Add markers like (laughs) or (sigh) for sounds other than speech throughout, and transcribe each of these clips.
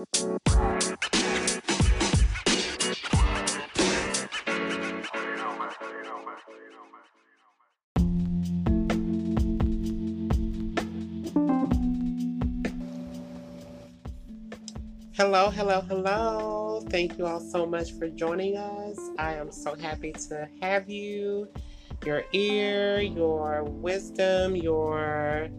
Hello, hello, hello. Thank you all so much for joining us. I am so happy to have you, your ear, your wisdom, your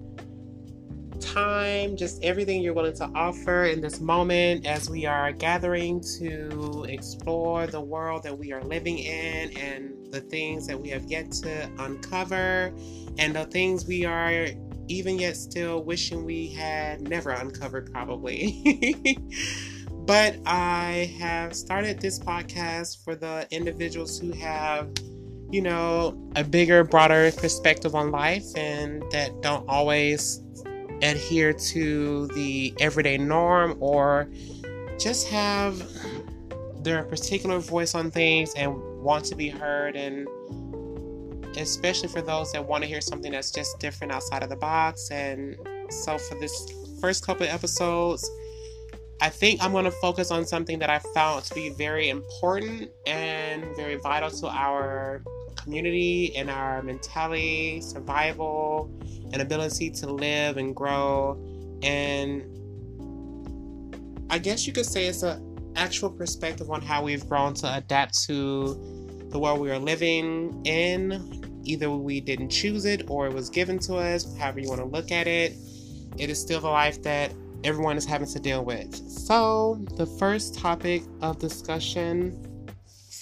time, just everything you're willing to offer in this moment as we are gathering to explore the world that we are living in and the things that we have yet to uncover and the things we are even yet still wishing we had never uncovered, probably. (laughs) but I have started this podcast for the individuals who have, you know, a bigger, broader perspective on life and that don't always adhere to the everyday norm or just have their particular voice on things and want to be heard and especially for those that want to hear something that's just different outside of the box. And so, for this first couple of episodes, I think I'm going to focus on something that I found to be very important and very vital to our community and our mentality, survival, and ability to live and grow. And I guess you could say it's an actual perspective on how we've grown to adapt to the world we are living in either we didn't choose it or it was given to us, however you want to look at it. It is still the life that everyone is having to deal with. So, the first topic of discussion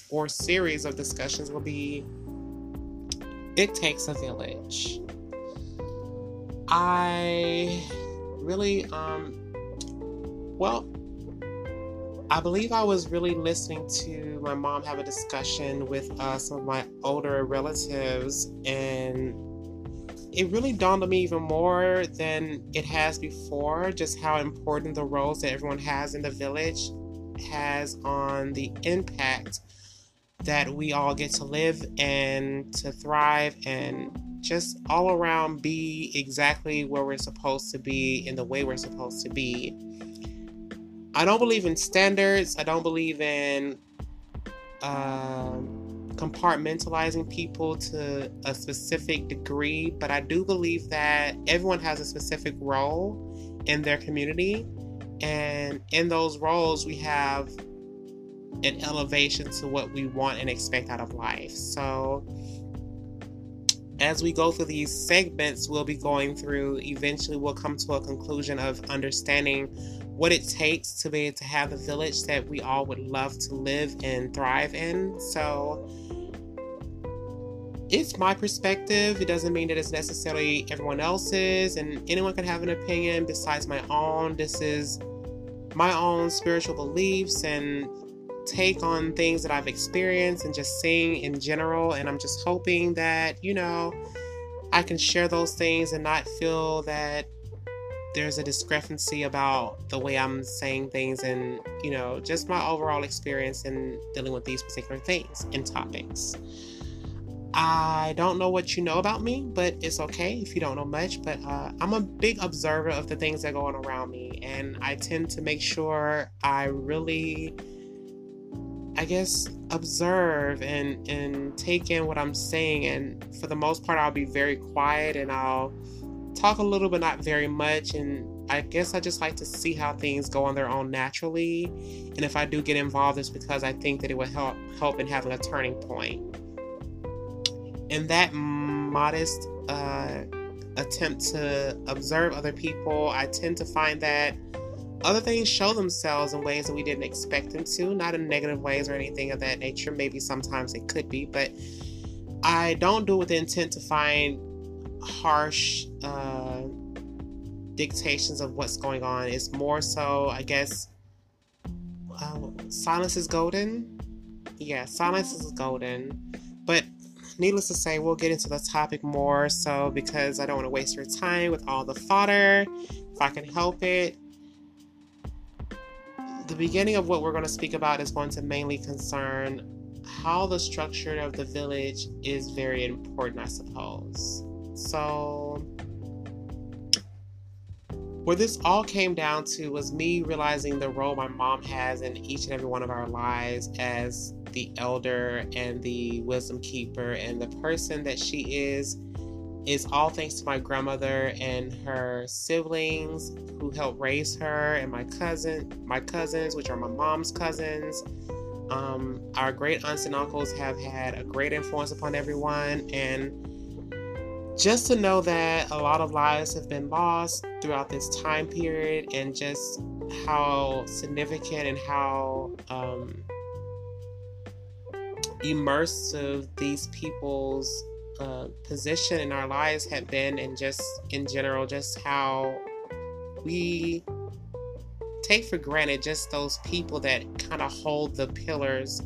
or series of discussions will be It Takes a Village. I really, um, well, I believe I was really listening to my mom have a discussion with uh, some of my older relatives, and it really dawned on me even more than it has before just how important the roles that everyone has in the village has on the impact that we all get to live and to thrive and just all around be exactly where we're supposed to be in the way we're supposed to be. I don't believe in standards. I don't believe in um, compartmentalizing people to a specific degree, but I do believe that everyone has a specific role in their community. And in those roles, we have an elevation to what we want and expect out of life. So, as we go through these segments, we'll be going through, eventually, we'll come to a conclusion of understanding what it takes to be able to have a village that we all would love to live and thrive in. So it's my perspective. It doesn't mean that it's necessarily everyone else's, and anyone can have an opinion besides my own. This is my own spiritual beliefs and take on things that I've experienced and just seeing in general. And I'm just hoping that, you know, I can share those things and not feel that there's a discrepancy about the way I'm saying things and, you know, just my overall experience in dealing with these particular things and topics. I don't know what you know about me, but it's okay if you don't know much. But uh, I'm a big observer of the things that go on around me, and I tend to make sure I really, I guess, observe and and take in what I'm saying. And for the most part, I'll be very quiet and I'll talk a little but not very much and I guess I just like to see how things go on their own naturally. And if I do get involved, it's because I think that it will help help in having a turning point. In that modest uh, attempt to observe other people, I tend to find that other things show themselves in ways that we didn't expect them to, not in negative ways or anything of that nature. Maybe sometimes it could be, but I don't do it with the intent to find harsh uh, dictations of what's going on. It's more so, I guess, uh, silence is golden. Yeah, silence is golden. But needless to say, we'll get into the topic more so because I don't want to waste your time with all the fodder. If I can help it. The beginning of what we're going to speak about is going to mainly concern how the structure of the village is very important, I suppose. So, where this all came down to was me realizing the role my mom has in each and every one of our lives as the elder and the wisdom keeper and the person that she is is all thanks to my grandmother and her siblings who helped raise her and my cousin my cousins which are my mom's cousins. Um, our great aunts and uncles have had a great influence upon everyone. And just to know that a lot of lives have been lost throughout this time period and just how significant and how um, immersive these people's uh, position in our lives have been, and just in general, just how we take for granted just those people that kind of hold the pillars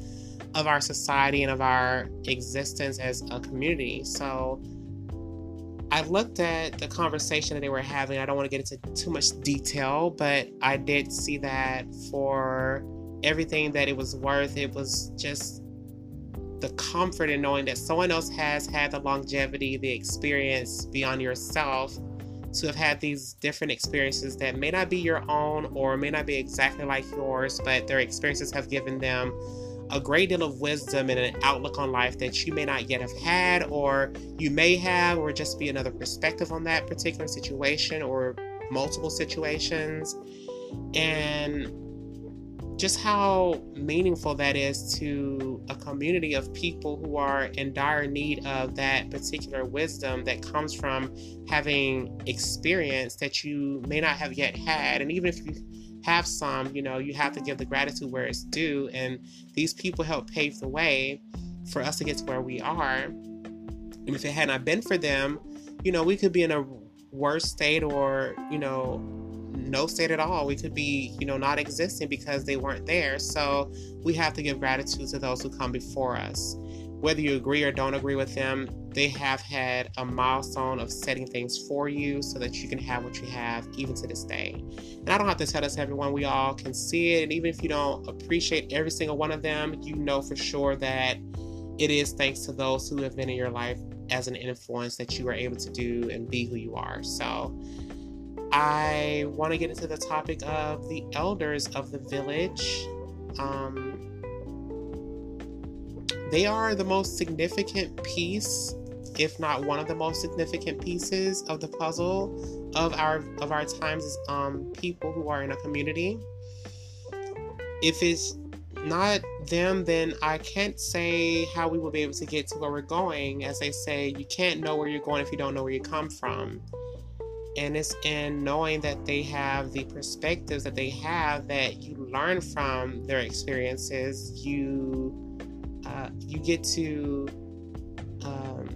of our society and of our existence as a community. So I looked at the conversation that they were having. I don't want to get into too much detail, but I did see that for everything that it was worth, it was just the comfort in knowing that someone else has had the longevity, the experience beyond yourself to have had these different experiences that may not be your own or may not be exactly like yours, but their experiences have given them a great deal of wisdom and an outlook on life that you may not yet have had, or you may have, or just be another perspective on that particular situation or multiple situations. And just how meaningful that is to a community of people who are in dire need of that particular wisdom that comes from having experience that you may not have yet had. And even if you have some, you know, you have to give the gratitude where it's due. And these people help pave the way for us to get to where we are. And if it had not been for them, you know, we could be in a worse state or, you know, no state at all. We could be, you know, not existing because they weren't there. So we have to give gratitude to those who come before us. Whether you agree or don't agree with them, they have had a milestone of setting things for you so that you can have what you have even to this day. And I don't have to tell to everyone, we all can see it. And even if you don't appreciate every single one of them, you know for sure that it is thanks to those who have been in your life as an influence that you are able to do and be who you are. So I want to get into the topic of the elders of the village. Um, they are the most significant piece, if not one of the most significant pieces of the puzzle of our of our times as um, people who are in a community. If it's not them, then I can't say how we will be able to get to where we're going. As they say, you can't know where you're going if you don't know where you come from and it's in knowing that they have the perspectives that they have that you learn from their experiences you uh, you get to um,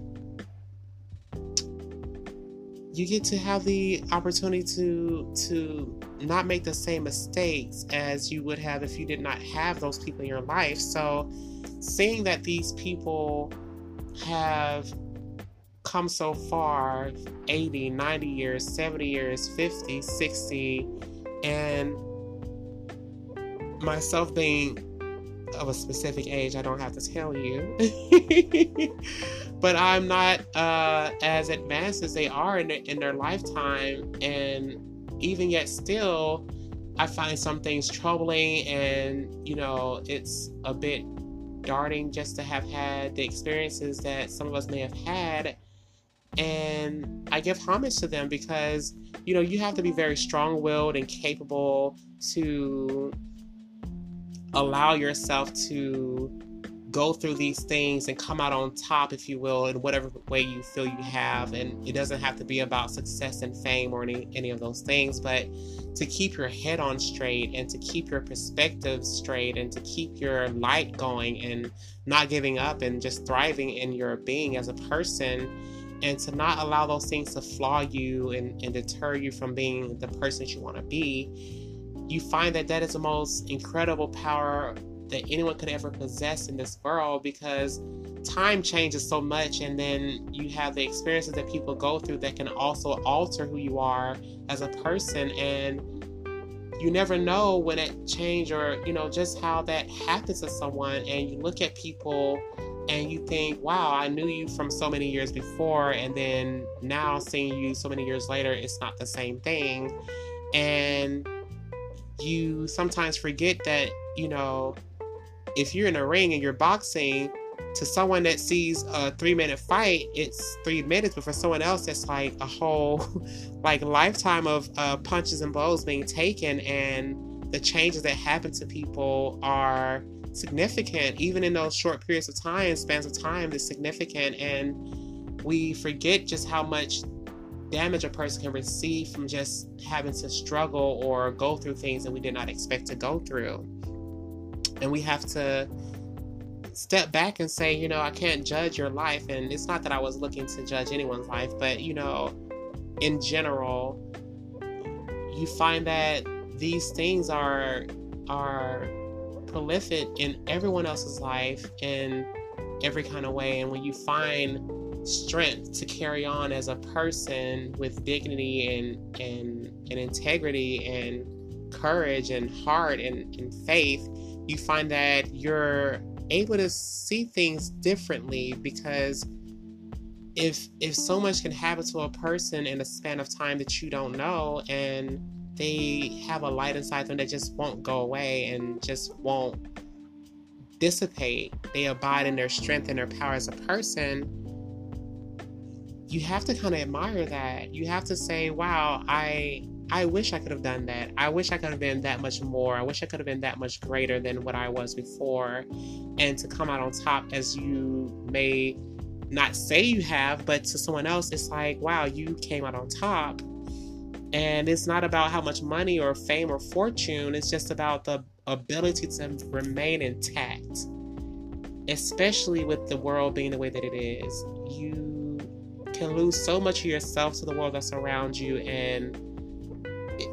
you get to have the opportunity to to not make the same mistakes as you would have if you did not have those people in your life. So seeing that these people have come so far 80, 90 years, 70 years, 50, 60, and myself being of a specific age, I don't have to tell you. (laughs) but I'm not uh, as advanced as they are in, in their lifetime. And even yet, still, I find some things troubling, and you know, it's a bit darting just to have had the experiences that some of us may have had and I give homage to them because you know you have to be very strong-willed and capable to allow yourself to go through these things and come out on top, if you will, in whatever way you feel you have. And it doesn't have to be about success and fame or any, any of those things, but to keep your head on straight and to keep your perspective straight and to keep your light going and not giving up and just thriving in your being as a person and to not allow those things to flaw you and, and deter you from being the person that you want to be, you find that that is the most incredible power that anyone could ever possess in this world because time changes so much and then you have the experiences that people go through that can also alter who you are as a person and you never know when it change or you know just how that happens to someone and you look at people and you think, wow, I knew you from so many years before, and then now seeing you so many years later, it's not the same thing. And you sometimes forget that, you know, if you're in a ring and you're boxing, to someone that sees a three minute fight, it's three minutes, but for someone else, it's like a whole (laughs) like lifetime of uh, punches and blows being taken, and the changes that happen to people are significant, even in those short periods of time, spans of time, is significant, and we forget just how much damage a person can receive from just having to struggle or go through things that we did not expect to go through. And we have to step back and say, you know, I can't judge your life. And it's not that I was looking to judge anyone's life, but, you know, in general, you find that these things are are prolific in everyone else's life in every kind of way. And when you find strength to carry on as a person with dignity and and, and integrity and courage and heart and, and faith, you find that you're able to see things differently because if if so much can happen to a person in a span of time that you don't know and they have a light inside them that just won't go away and just won't dissipate they abide in their strength and their power as a person you have to kind of admire that you have to say wow i I wish I could have done that. I wish I could have been that much more. I wish I could have been that much greater than what I was before. And to come out on top as you may not say you have, but to someone else, it's like, wow, you came out on top. And it's not about how much money or fame or fortune, it's just about the ability to remain intact, especially with the world being the way that it is. You can lose so much of yourself to the world that's around you and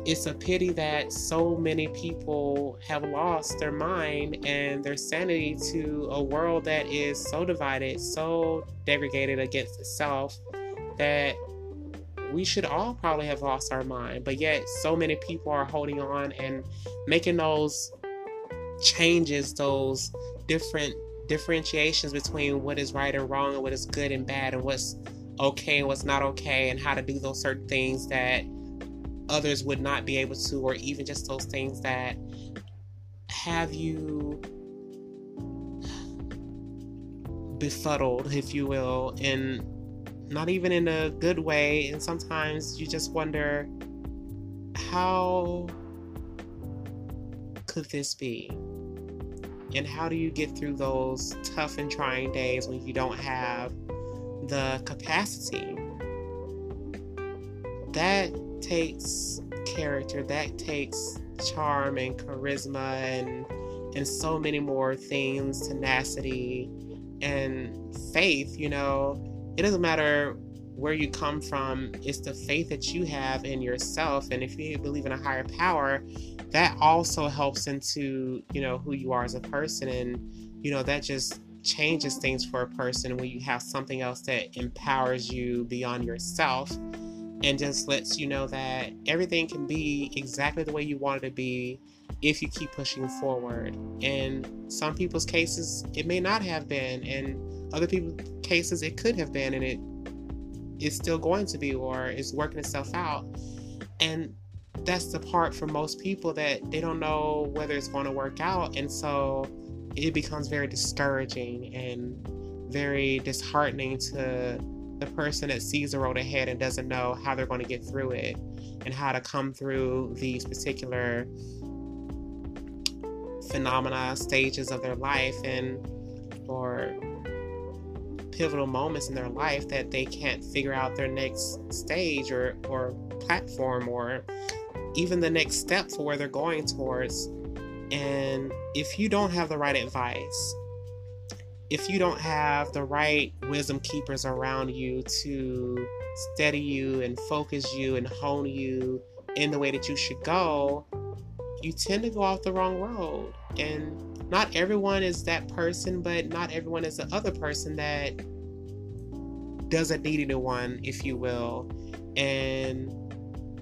it's a pity that so many people have lost their mind and their sanity to a world that is so divided, so degraded against itself that we should all probably have lost our mind. But yet, so many people are holding on and making those changes, those different differentiations between what is right and wrong and what is good and bad and what's okay and what's not okay and how to do those certain things that others would not be able to, or even just those things that have you (sighs) befuddled, if you will, and not even in a good way. And sometimes you just wonder how could this be? And how do you get through those tough and trying days when you don't have the capacity? That takes character, that takes charm and charisma and and so many more things, tenacity and faith, you know. It doesn't matter where you come from, it's the faith that you have in yourself. And if you believe in a higher power, that also helps into, you know, who you are as a person. And, you know, that just changes things for a person when you have something else that empowers you beyond yourself and just lets you know that everything can be exactly the way you want it to be if you keep pushing forward. In some people's cases, it may not have been, and other people's cases, it could have been, and it is still going to be, or is working itself out. And that's the part for most people that they don't know whether it's going to work out, and so it becomes very discouraging and very disheartening to the person that sees the road ahead and doesn't know how they're going to get through it and how to come through these particular phenomena stages of their life and or pivotal moments in their life that they can't figure out their next stage or or platform or even the next step for where they're going towards and if you don't have the right advice if you don't have the right wisdom keepers around you to steady you and focus you and hone you in the way that you should go, you tend to go off the wrong road. And not everyone is that person, but not everyone is the other person that doesn't need anyone, if you will. And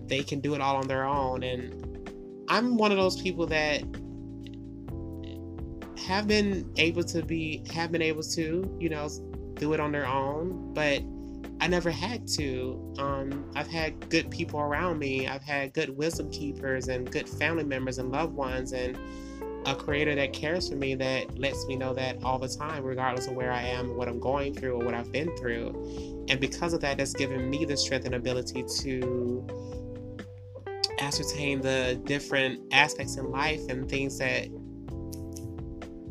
they can do it all on their own. And I'm one of those people that have been able to be have been able to you know do it on their own but I never had to. Um, I've had good people around me. I've had good wisdom keepers and good family members and loved ones, and a creator that cares for me that lets me know that all the time, regardless of where I am, what I'm going through, or what I've been through. And because of that, that's given me the strength and ability to ascertain the different aspects in life and things that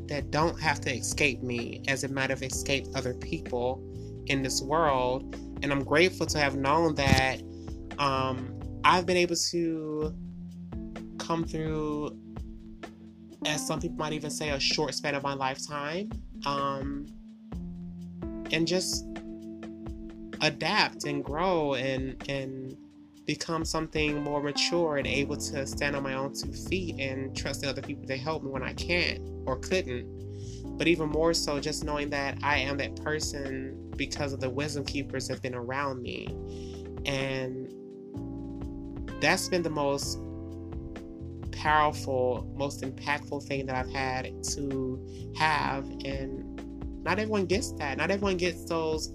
that don't have to escape me as it might have escaped other people in this world. And I'm grateful to have known that um, I've been able to come through, as some people might even say, a short span of my lifetime, um, and just adapt and grow and and become something more mature and able to stand on my own two feet and trust other people to help me when I can't or couldn't. But even more so, just knowing that I am that person because of the wisdom keepers that have been around me. And that's been the most powerful, most impactful thing that I've had to have. And not everyone gets that. Not everyone gets those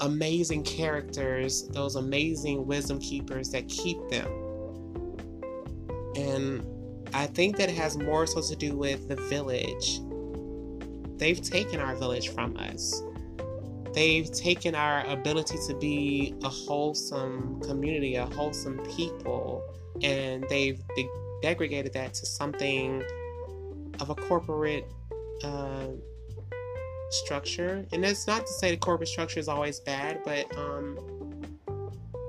amazing characters, those amazing wisdom keepers that keep them. And I think that it has more so to do with the village. They've taken our village from us. They've taken our ability to be a wholesome community, a wholesome people, and they've de- degraded that to something of a corporate uh, structure. And that's not to say the corporate structure is always bad, but um,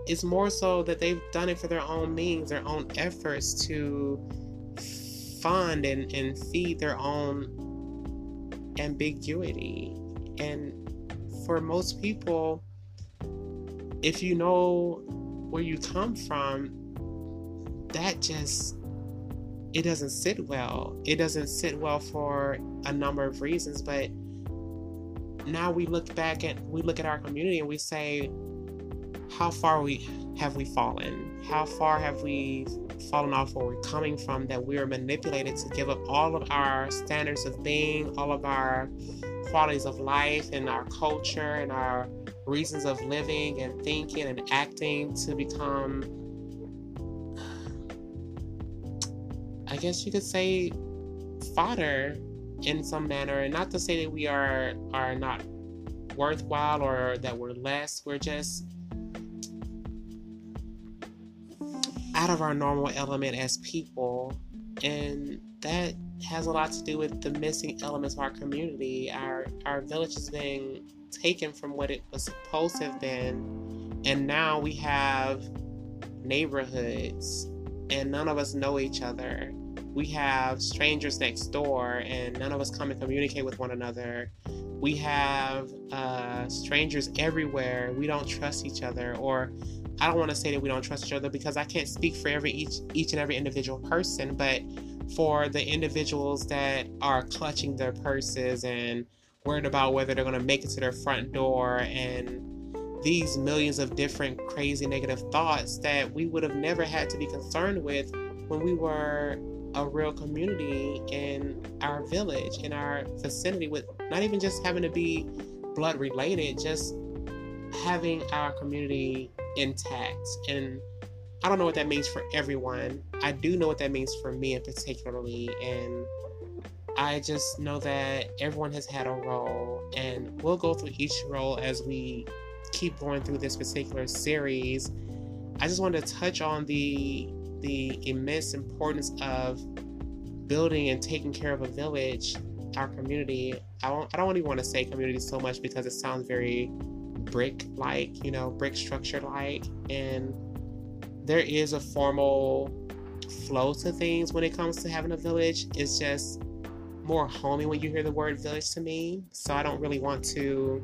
it's more so that they've done it for their own means, their own efforts to fund and, and feed their own ambiguity. And for most people, if you know where you come from, that just it doesn't sit well. It doesn't sit well for a number of reasons, but now we look back at we look at our community and we say how far we have we fallen how far have we fallen off where we're coming from that we are manipulated to give up all of our standards of being all of our qualities of life and our culture and our reasons of living and thinking and acting to become i guess you could say fodder in some manner. And not to say that we are are not worthwhile or that we're less we're just out of our normal element as people and that has a lot to do with the missing elements of our community our our village is being taken from what it was supposed to have been and now we have neighborhoods and none of us know each other we have strangers next door and none of us come and communicate with one another. We have uh, strangers everywhere. We don't trust each other, or I don't want to say that we don't trust each other because I can't speak for every each each and every individual person, but for the individuals that are clutching their purses and worried about whether they're going to make it to their front door and these millions of different crazy negative thoughts that we would have never had to be concerned with when we were a real community in our village, in our vicinity, with not even just having to be blood related, just having our community intact. And I don't know what that means for everyone. I do know what that means for me in particularly. And I just know that everyone has had a role, and we'll go through each role as we keep going through this particular series. I just wanted to touch on the the immense importance of building and taking care of a village, our community. I don't, I don't even want to say community so much because it sounds very brick like, you know, brick structure like. And there is a formal flow to things when it comes to having a village. It's just more homey when you hear the word village to me. So I don't really want to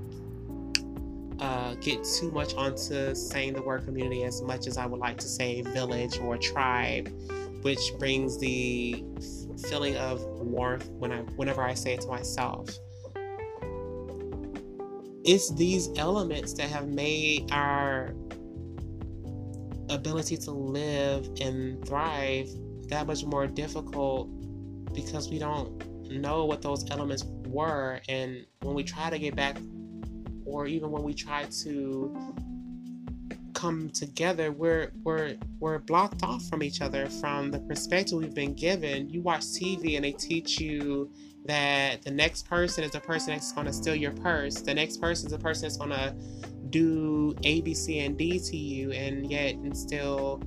uh, get too much onto saying the word community as much as I would like to say village or tribe, which brings the feeling of warmth when I whenever I say it to myself. It's these elements that have made our ability to live and thrive that much more difficult because we don't know what those elements were. And when we try to get back or even when we try to come together, we're we're we're blocked off from each other from the perspective we've been given. You watch TV and they teach you that the next person is the person that's going to steal your purse. The next person is the person that's going to do A, B, C, and D to you, and yet and still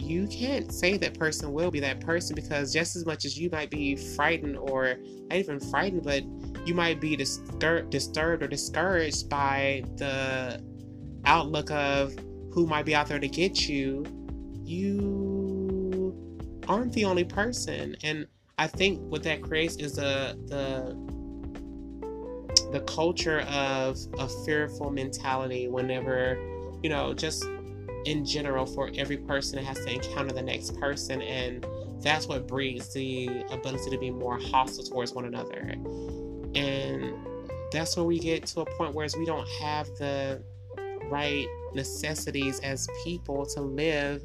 you can't say that person will be that person because just as much as you might be frightened or not even frightened, but you might be distur- disturbed or discouraged by the outlook of who might be out there to get you, you aren't the only person. And I think what that creates is the the the culture of a fearful mentality whenever, you know, just in general for every person that has to encounter the next person and that's what breeds the ability to be more hostile towards one another. And that's where we get to a point where we don't have the right necessities as people to live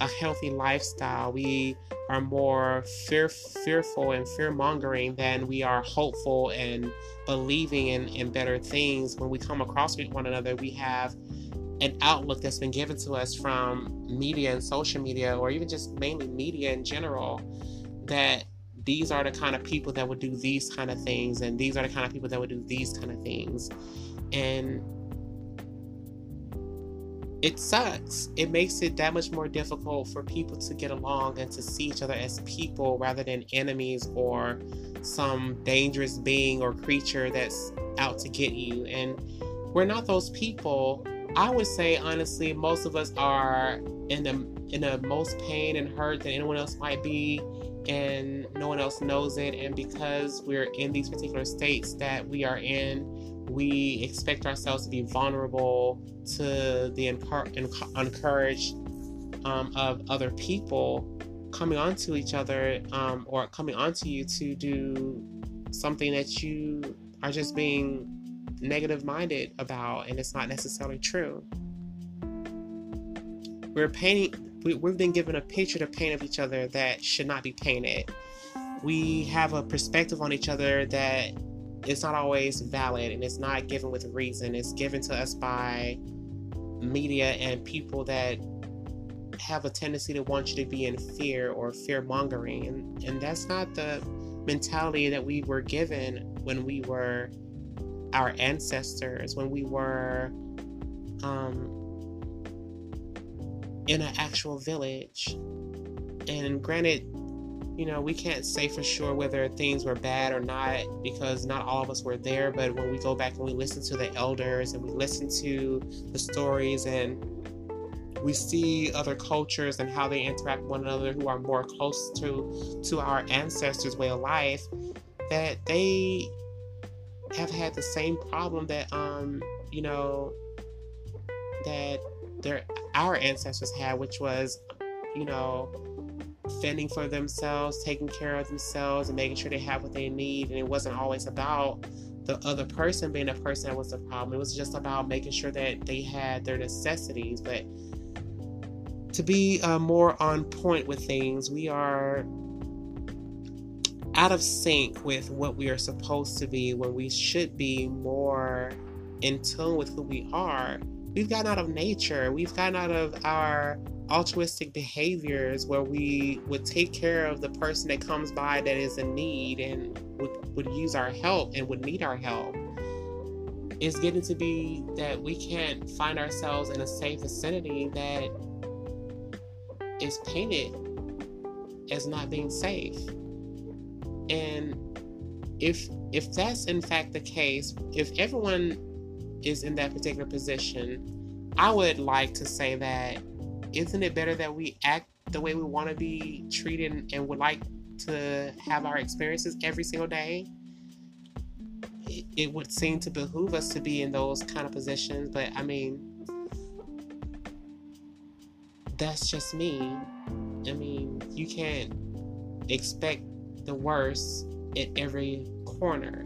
a healthy lifestyle. We are more fear, fearful and fear mongering than we are hopeful and believing in, in better things. When we come across one another, we have an outlook that's been given to us from media and social media, or even just mainly media in general, that these are the kind of people that would do these kind of things, and these are the kind of people that would do these kind of things. And it sucks. It makes it that much more difficult for people to get along and to see each other as people rather than enemies or some dangerous being or creature that's out to get you. And we're not those people. I would say honestly, most of us are in the in the most pain and hurt that anyone else might be, and no one else knows it. And because we're in these particular states that we are in, we expect ourselves to be vulnerable to the encourage um, of other people coming onto each other um, or coming onto you to do something that you are just being negative minded about and it's not necessarily true. We're painting, we, we've been given a picture to paint of each other that should not be painted. We have a perspective on each other that is not always valid and it's not given with reason. It's given to us by media and people that have a tendency to want you to be in fear or fear mongering. And, and that's not the mentality that we were given when we were our ancestors, when we were um, in an actual village. And granted, you know, we can't say for sure whether things were bad or not because not all of us were there. But when we go back and we listen to the elders and we listen to the stories and we see other cultures and how they interact with one another who are more close to to our ancestors' way of life, that they have had the same problem that um you know that their our ancestors had, which was you know fending for themselves, taking care of themselves, and making sure they have what they need. And it wasn't always about the other person being the person that was the problem. It was just about making sure that they had their necessities. But to be uh, more on point with things, we are out of sync with what we are supposed to be when we should be more in tune with who we are. We've gotten out of nature, we've gotten out of our altruistic behaviors where we would take care of the person that comes by that is in need and would, would use our help and would need our help. It's getting to be that we can't find ourselves in a safe vicinity that is painted as not being safe. And if if that's in fact the case if everyone is in that particular position i would like to say that isn't it better that we act the way we want to be treated and would like to have our experiences every single day? It, would seem to behoove us to be in those kind of positions, but I mean, that's just me. I mean, you can't expect the worst at every corner.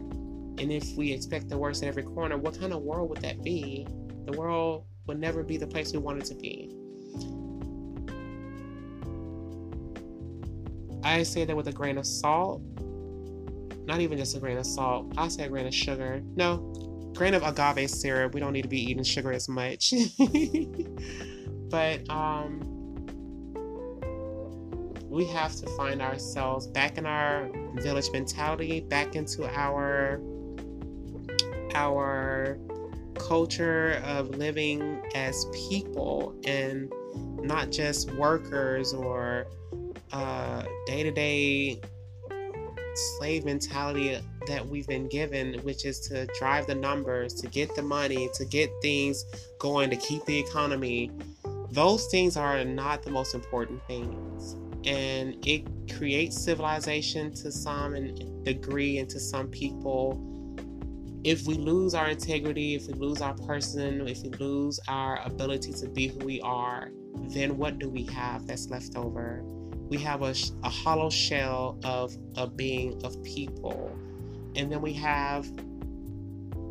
And if we expect the worst at every corner, what kind of world would that be? The world would never be the place we want it to be. I say that with a grain of salt. Not even just a grain of salt. I say a grain of sugar. No, grain of agave syrup. We don't need to be eating sugar as much. (laughs) but um, we have to find ourselves back in our village mentality, back into our our culture of living as people and not just workers or day to day slave mentality that we've been given, which is to drive the numbers, to get the money, to get things going, to keep the economy. Those things are not the most important things. And it creates civilization to some degree and to some people. If we lose our integrity, if we lose our person, if we lose our ability to be who we are, then what do we have that's left over? we have a, a hollow shell of a being of people. And then we have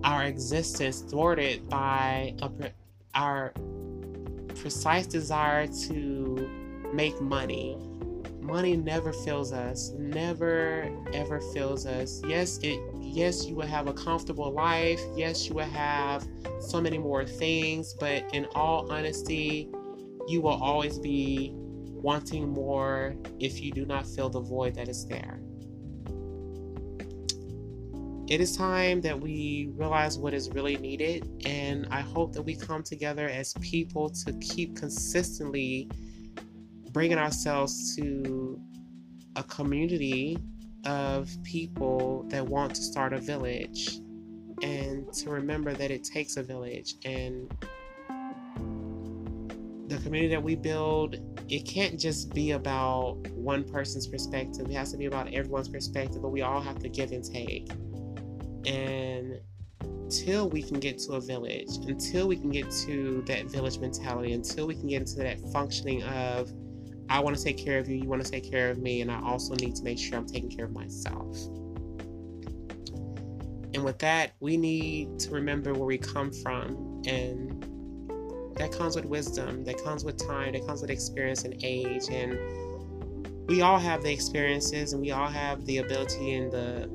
our existence thwarted by a, our precise desire to make money. Money never fills us, never ever fills us. Yes, it yes, you will have a comfortable life. Yes, you will have so many more things, but in all honesty, you will always be wanting more if you do not fill the void that is there. It is time that we realize what is really needed, and I hope that we come together as people to keep consistently bringing ourselves to a community of people that want to start a village and to remember that it takes a village and the community that we build it can't just be about one person's perspective. It has to be about everyone's perspective, but we all have to give and take. And until we can get to a village, until we can get to that village mentality, until we can get into that functioning of, I want to take care of you, you want to take care of me, and I also need to make sure I'm taking care of myself. And with that, we need to remember where we come from and that comes with wisdom, that comes with time, that comes with experience and age. And we all have the experiences and we all have the ability and the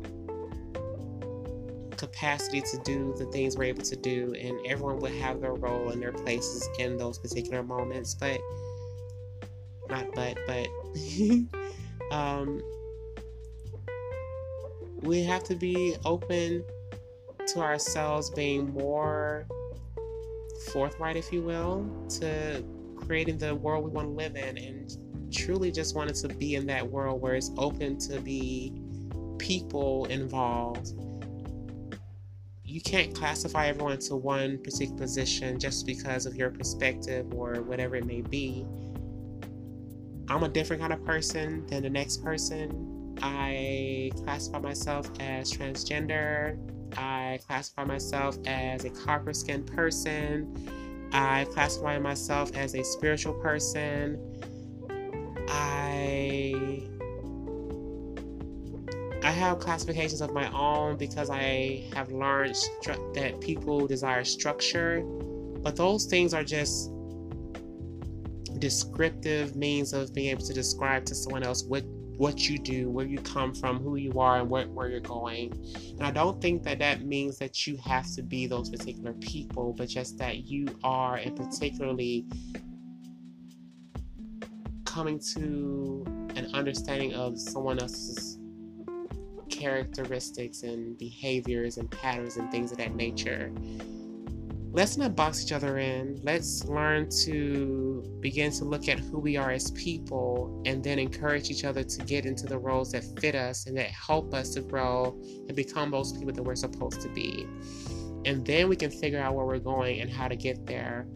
capacity to do the things we're able to do. And everyone will have their role and their places in those particular moments. But, not but, but, (laughs) um, we have to be open to ourselves being more forthright, if you will, to creating the world we want to live in and truly just wanted to be in that world where it's open to be people involved. You can't classify everyone to one particular position just because of your perspective or whatever it may be. I'm a different kind of person than the next person. I classify myself as transgender. I classify myself as a copper skinned person. I classify myself as a spiritual person. I I have classifications of my own because I have learned stru- that people desire structure, but those things are just descriptive means of being able to describe to someone else what what you do, where you come from, who you are, and where, where you're going. And I don't think that that means that you have to be those particular people, but just that you are, and particularly coming to an understanding of someone else's characteristics and behaviors and patterns and things of that nature let's not box each other in. Let's learn to begin to look at who we are as people and then encourage each other to get into the roles that fit us and that help us to grow and become those people that we're supposed to be. And then we can figure out where we're going and how to get there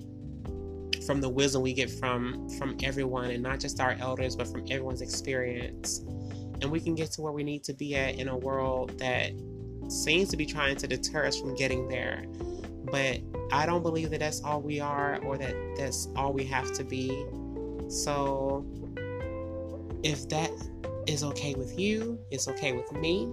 from the wisdom we get from from everyone and not just our elders but from everyone's experience. And we can get to where we need to be at in a world that seems to be trying to deter us from getting there but I don't believe that that's all we are or that that's all we have to be. So if that is okay with you, it's okay with me.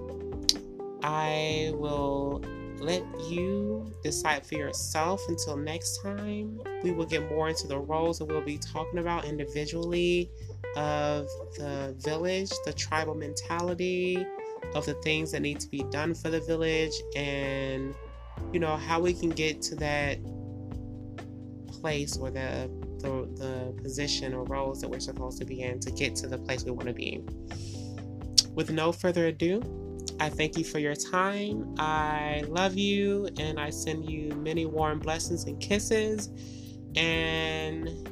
I will let you decide for yourself until next time. We will get more into the roles that we'll be talking about individually of the village, the tribal mentality, of the things that need to be done for the village, and you know, how we can get to that place or the the, the position or roles that we're supposed to be in to get to the place we want to be. With no further ado, I thank you for your time. I love you and I send you many warm blessings and kisses. And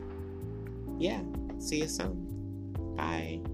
yeah, see you soon.